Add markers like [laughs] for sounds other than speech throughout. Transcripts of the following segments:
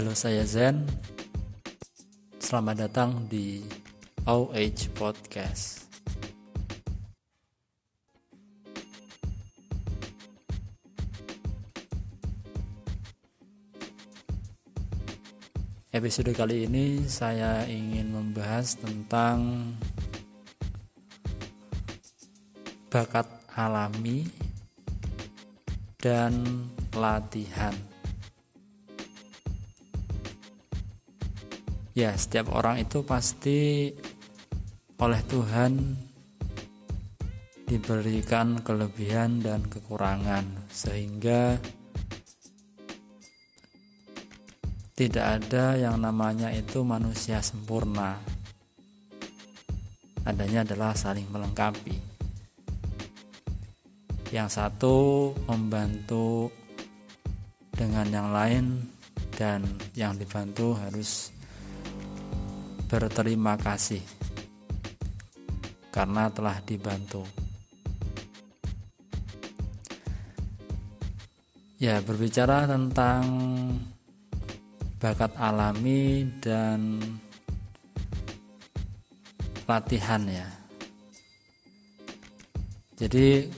Halo saya Zen. Selamat datang di OH Podcast. Episode kali ini saya ingin membahas tentang bakat alami dan latihan ya setiap orang itu pasti oleh Tuhan diberikan kelebihan dan kekurangan sehingga tidak ada yang namanya itu manusia sempurna. Adanya adalah saling melengkapi. Yang satu membantu dengan yang lain dan yang dibantu harus berterima kasih karena telah dibantu. Ya, berbicara tentang bakat alami dan latihan ya. Jadi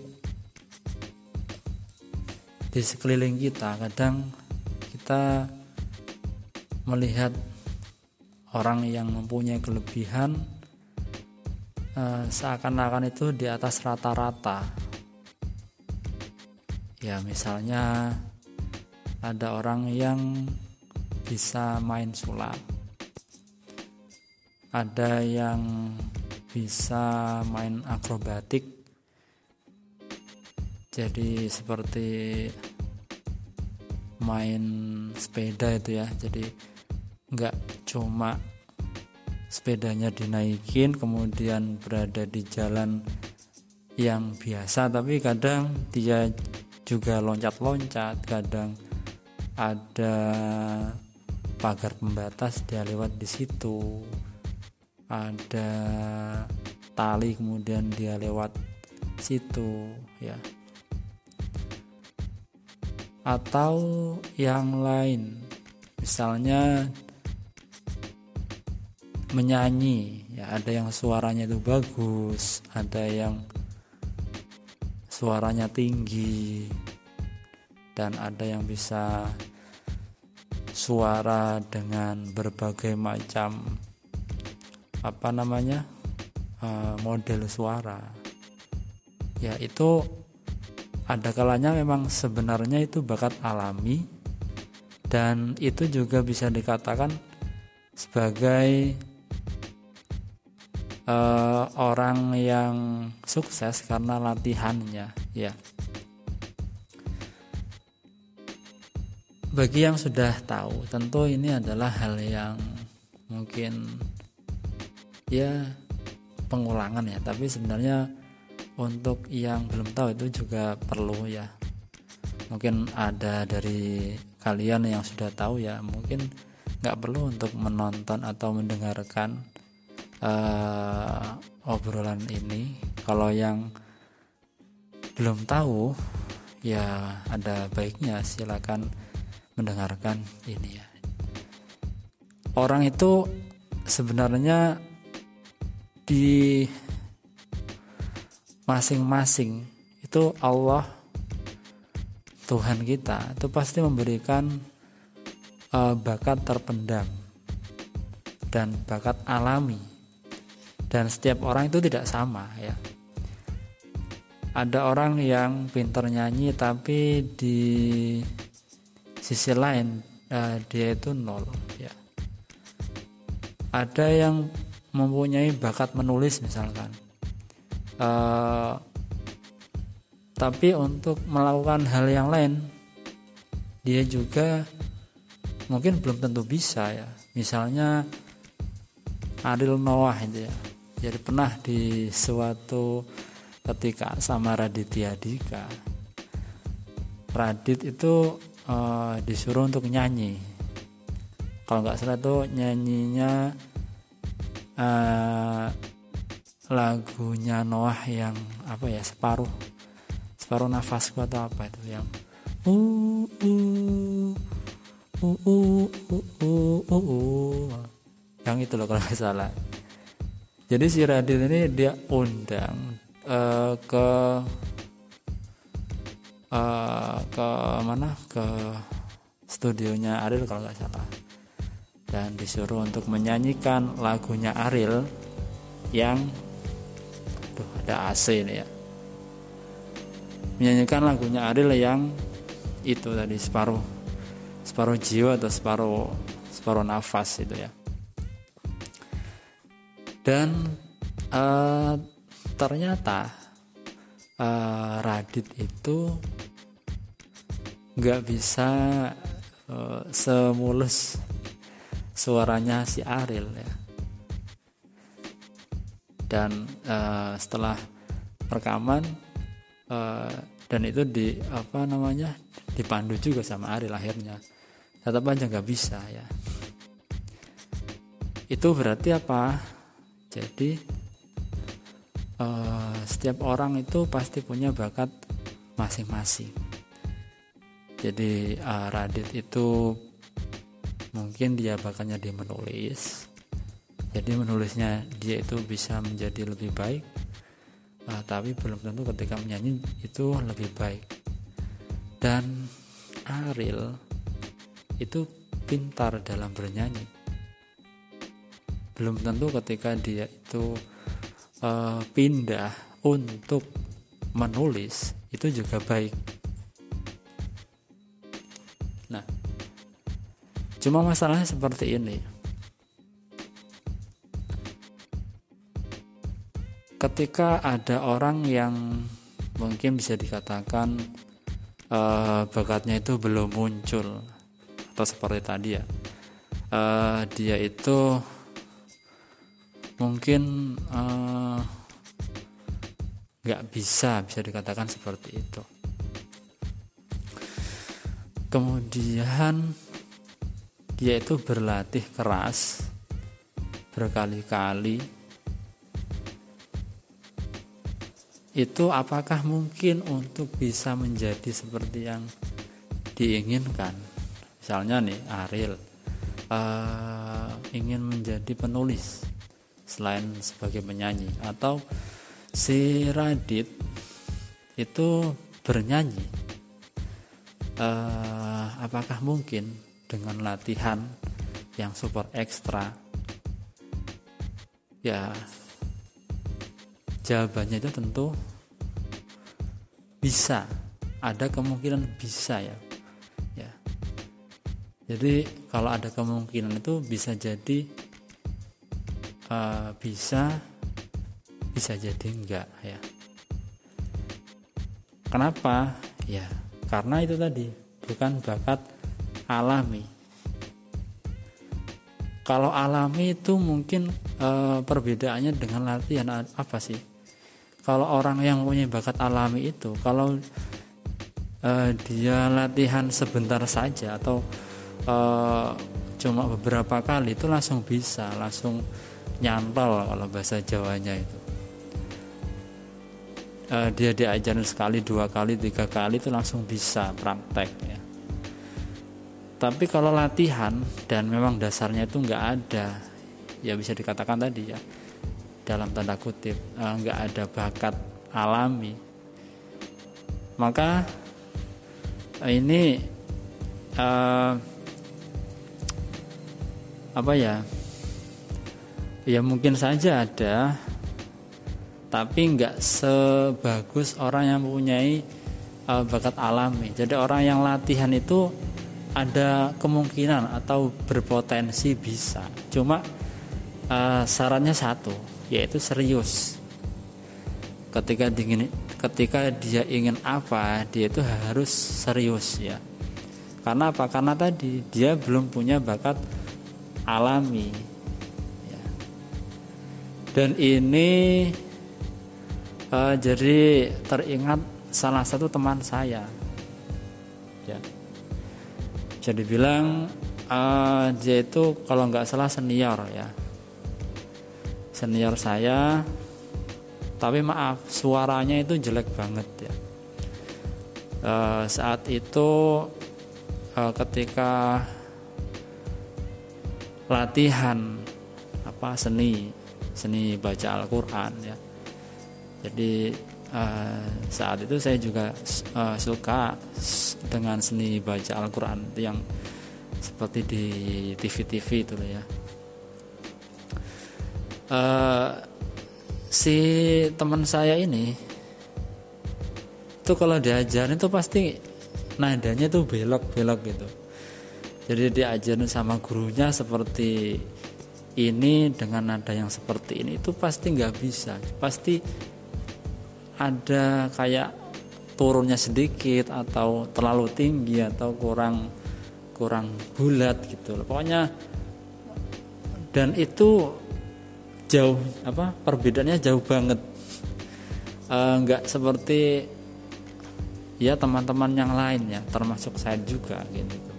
di sekeliling kita kadang kita melihat orang yang mempunyai kelebihan eh, seakan-akan itu di atas rata-rata. Ya misalnya ada orang yang bisa main sulap. Ada yang bisa main akrobatik. Jadi seperti main sepeda itu ya. Jadi nggak cuma sepedanya dinaikin kemudian berada di jalan yang biasa tapi kadang dia juga loncat-loncat kadang ada pagar pembatas dia lewat di situ. Ada tali kemudian dia lewat situ ya. Atau yang lain misalnya menyanyi. Ya ada yang suaranya itu bagus ada yang suaranya tinggi dan ada yang bisa suara dengan berbagai macam apa namanya uh, model suara. Ya itu ada kalanya memang sebenarnya itu bakat alami dan itu juga bisa dikatakan sebagai uh, orang yang sukses karena latihannya ya. Bagi yang sudah tahu tentu ini adalah hal yang mungkin ya pengulangan ya. Tapi sebenarnya untuk yang belum tahu itu juga perlu ya. Mungkin ada dari kalian yang sudah tahu ya mungkin nggak perlu untuk menonton atau mendengarkan uh, obrolan ini kalau yang belum tahu ya ada baiknya silakan mendengarkan ini ya. Orang itu sebenarnya di masing-masing itu Allah Tuhan kita itu pasti memberikan uh, bakat terpendam dan bakat alami dan setiap orang itu tidak sama ya. Ada orang yang pintar nyanyi tapi di sisi lain uh, dia itu nol ya. Ada yang mempunyai bakat menulis misalkan. Uh, tapi untuk melakukan hal yang lain dia juga mungkin belum tentu bisa ya. Misalnya Ariel Noah itu ya jadi pernah di suatu ketika sama Raditya Dika Radit itu uh, disuruh untuk nyanyi kalau nggak salah tuh nyanyinya uh, lagunya Noah yang apa ya separuh separuh nafasku atau apa itu yang uh uh uh, uh, uh, uh, uh, uh. yang itu loh kalau nggak salah jadi si Radit ini dia undang uh, ke uh, ke mana? Ke studionya Ariel kalau nggak salah. Dan disuruh untuk menyanyikan lagunya Ariel yang tuh ada AC ini ya. Menyanyikan lagunya Ariel yang itu tadi separuh separuh jiwa atau separuh separuh nafas itu ya dan uh, ternyata uh, Radit itu nggak bisa uh, semulus suaranya si Ariel ya. Dan uh, setelah rekaman uh, dan itu di apa namanya dipandu juga sama Ariel akhirnya. Tetap aja nggak bisa ya. Itu berarti apa jadi uh, setiap orang itu pasti punya bakat masing-masing. Jadi uh, Radit itu mungkin dia bakatnya dia menulis. Jadi menulisnya dia itu bisa menjadi lebih baik. Uh, tapi belum tentu ketika menyanyi itu lebih baik. Dan Ariel itu pintar dalam bernyanyi belum tentu ketika dia itu uh, pindah untuk menulis itu juga baik. Nah, cuma masalahnya seperti ini. Ketika ada orang yang mungkin bisa dikatakan uh, bakatnya itu belum muncul atau seperti tadi ya, uh, dia itu mungkin eh, nggak uh, bisa bisa dikatakan seperti itu. Kemudian dia itu berlatih keras berkali-kali itu apakah mungkin untuk bisa menjadi seperti yang diinginkan? Misalnya nih Ariel uh, ingin menjadi penulis selain sebagai penyanyi. Atau si Radit itu bernyanyi. Uh, apakah mungkin dengan latihan yang super ekstra? Ya jawabannya itu tentu bisa. Ada kemungkinan bisa ya. Ya. Jadi kalau ada kemungkinan itu bisa jadi uh, bisa bisa jadi enggak ya. Kenapa? Ya karena itu tadi bukan bakat alami. Kalau alami itu mungkin e, perbedaannya dengan latihan apa sih? Kalau orang yang punya bakat alami itu kalau e, dia latihan sebentar saja atau e, cuma beberapa kali itu langsung bisa langsung nyantol kalau bahasa Jawanya itu. Uh, dia diajarin sekali dua kali tiga kali itu langsung bisa praktek ya. Tapi kalau latihan dan memang dasarnya itu nggak ada ya bisa dikatakan tadi ya dalam tanda kutip uh, nggak ada bakat alami maka uh, ini uh, apa ya ya mungkin saja ada. Tapi nggak sebagus orang yang mempunyai uh, bakat alami. Jadi orang yang latihan itu ada kemungkinan atau berpotensi bisa. Cuma uh, syaratnya satu yaitu serius. Ketika dingin ketika dia ingin apa dia itu harus serius ya. Karena apa? Karena tadi dia belum punya bakat alami dan ini uh, jadi teringat salah satu teman saya. Ya. Jadi bilang uh, dia itu kalau nggak salah senior ya. Senior saya. Tapi maaf suaranya itu jelek banget ya. Uh, saat itu uh, ketika latihan apa seni seni baca Al-Qur'an ya. Jadi uh, saat itu saya juga uh, suka dengan seni baca Al-Qur'an yang seperti di TV-TV itu ya. Uh, si teman saya ini itu kalau diajarin itu pasti nadanya tuh belok-belok gitu jadi diajarin sama gurunya seperti ini dengan nada yang seperti ini itu pasti nggak bisa. Pasti ada kayak turunnya sedikit atau terlalu tinggi atau kurang kurang bulat gitu loh. pokoknya dan itu jauh apa perbedaannya jauh banget. [laughs] Nggak e, seperti ya teman-teman yang lain ya termasuk saya juga gitu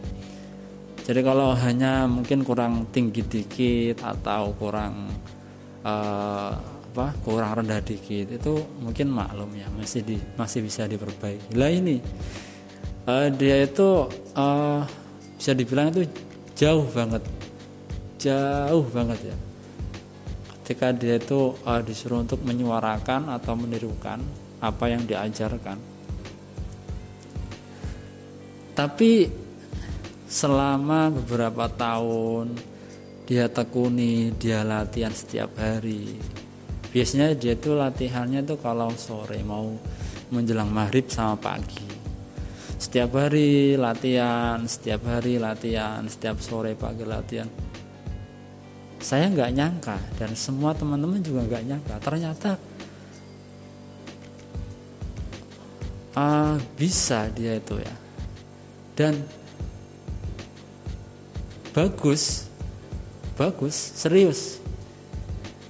jadi kalau hanya mungkin kurang tinggi dikit atau kurang uh, apa kurang rendah dikit itu mungkin maklum ya masih di masih bisa diperbaiki. Lah ini uh, dia itu uh, bisa dibilang itu jauh banget jauh banget ya. Ketika dia itu uh, disuruh untuk menyuarakan atau menirukan apa yang diajarkan. Tapi selama beberapa tahun dia tekuni dia latihan setiap hari. Biasanya dia tuh latihannya tuh kalau sore mau menjelang maghrib sama pagi. Setiap hari latihan setiap hari latihan setiap sore pagi latihan. Saya nggak nyangka dan semua teman-teman juga nggak nyangka. Ternyata uh, bisa dia itu ya. Dan bagus. Bagus. Serius.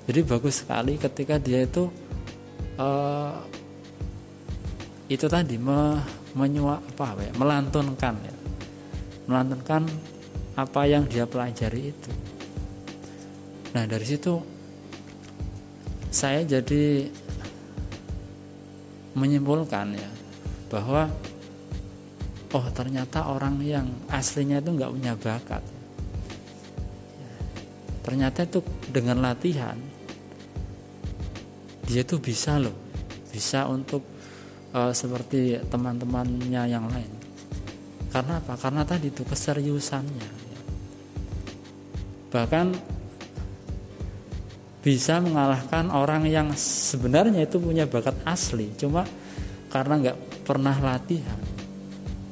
Jadi bagus sekali ketika dia itu uh, itu tadi me, menyua apa, apa ya melantunkan ya. Melantunkan apa yang dia pelajari itu. Nah dari situ saya jadi menyimpulkan ya bahwa oh ternyata orang yang aslinya itu nggak punya bakat ternyata itu dengan latihan dia tuh bisa loh bisa untuk uh, seperti teman-temannya yang lain. Karena apa? Karena tadi itu keseriusannya. Bahkan bisa mengalahkan orang yang sebenarnya itu punya bakat asli cuma karena nggak pernah latihan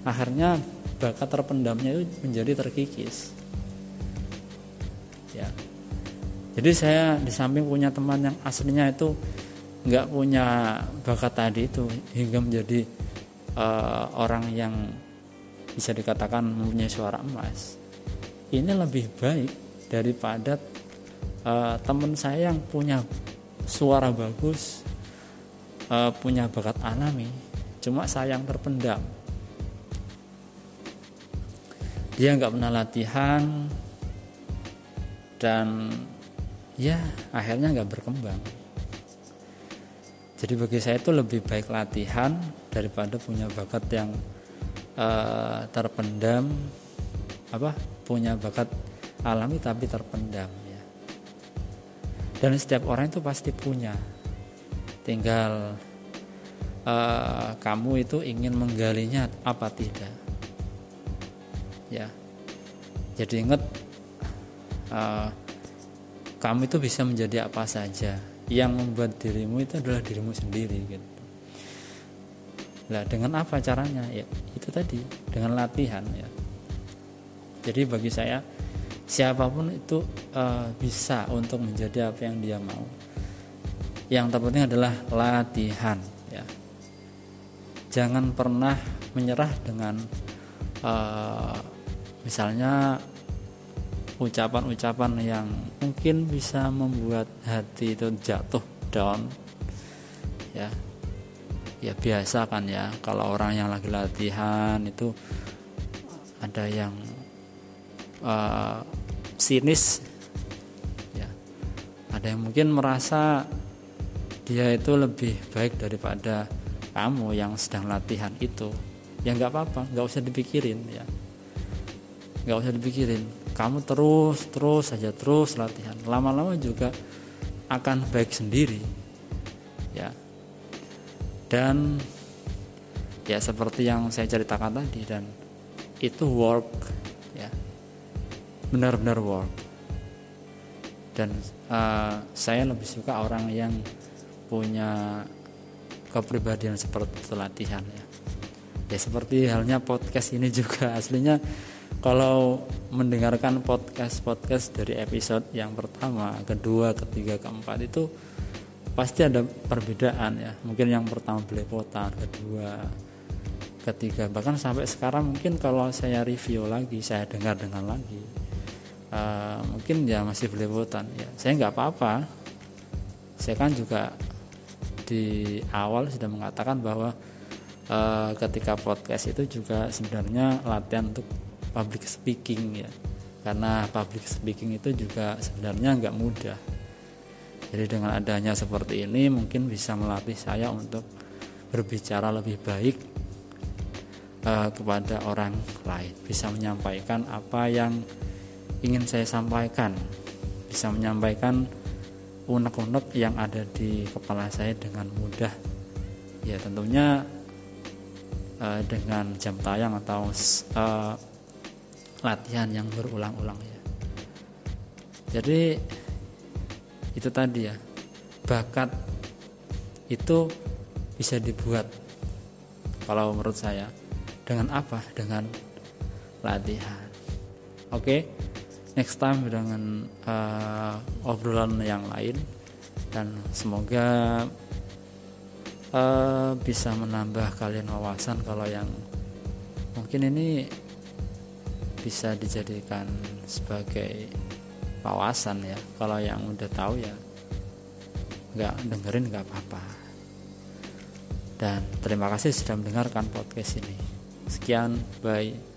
akhirnya bakat terpendamnya itu menjadi terkikis ya. Jadi saya di samping punya teman yang aslinya itu nggak punya bakat tadi itu hingga menjadi uh, orang yang bisa dikatakan mempunyai suara emas. Ini lebih baik daripada uh, teman saya yang punya suara bagus uh, punya bakat alami cuma sayang terpendam. Dia nggak pernah latihan dan ya akhirnya nggak berkembang. Jadi bagi saya itu lebih baik latihan daripada punya bakat yang uh, terpendam apa punya bakat alami tapi terpendam ya. Dan setiap orang itu pasti punya. Tinggal uh, kamu itu ingin menggalinya apa tidak ya. Jadi ingat uh, kamu itu bisa menjadi apa saja. Yang membuat dirimu itu adalah dirimu sendiri gitu. Nah dengan apa caranya? Ya itu tadi. Dengan latihan ya. Jadi bagi saya siapa pun itu uh, bisa untuk menjadi apa yang dia mau. Yang terpenting adalah latihan ya. Jangan pernah menyerah dengan uh, misalnya ucapan-ucapan yang mungkin bisa membuat hati itu jatuh down. Ya. Ya biasa kan ya kalau orang yang lagi latihan itu ada yang uh, sinis. Ya. Ada yang mungkin merasa dia itu lebih baik daripada kamu yang sedang latihan itu. Ya nggak apa-apa nggak usah dipikirin ya. Nggak usah dipikirin kamu terus terus saja terus latihan. Lama-lama juga akan baik sendiri ya. Dan ya seperti yang saya ceritakan tadi dan itu work ya. Benar-benar work. Dan uh, saya lebih suka orang yang punya kepribadian seperti latihan ya. Ya seperti halnya podcast ini juga. Aslinya kalau mendengarkan podcast podcast dari episode yang pertama kedua ketiga keempat itu pasti ada perbedaan ya. Mungkin yang pertama belepotan kedua ketiga. Bahkan sampai sekarang mungkin kalau saya review lagi saya dengar dengar lagi uh, mungkin ya masih belepotan ya. Saya nggak apa-apa. Saya kan juga di awal sudah mengatakan bahwa uh, ketika podcast itu juga sebenarnya latihan untuk public speaking ya. Karena public speaking itu juga sebenarnya nggak mudah. Jadi dengan adanya seperti ini mungkin bisa melatih saya untuk berbicara lebih baik uh, kepada orang lain. Bisa menyampaikan apa yang ingin saya sampaikan. Bisa menyampaikan unek-unek yang ada di kepala saya dengan mudah. Ya tentunya uh, dengan jam tayang atau uh, latihan yang berulang-ulang ya. Jadi itu tadi ya. Bakat itu bisa dibuat kalau menurut saya dengan apa? Dengan latihan. Oke okay? next time dengan uh, obrolan yang lain dan semoga uh, bisa menambah kalian wawasan kalau yang mungkin ini bisa dijadikan sebagai wawasan ya. Kalau yang udah tahu ya nggak dengerin nggak apa-apa. Dan terima kasih sudah mendengarkan podcast ini. Sekian bye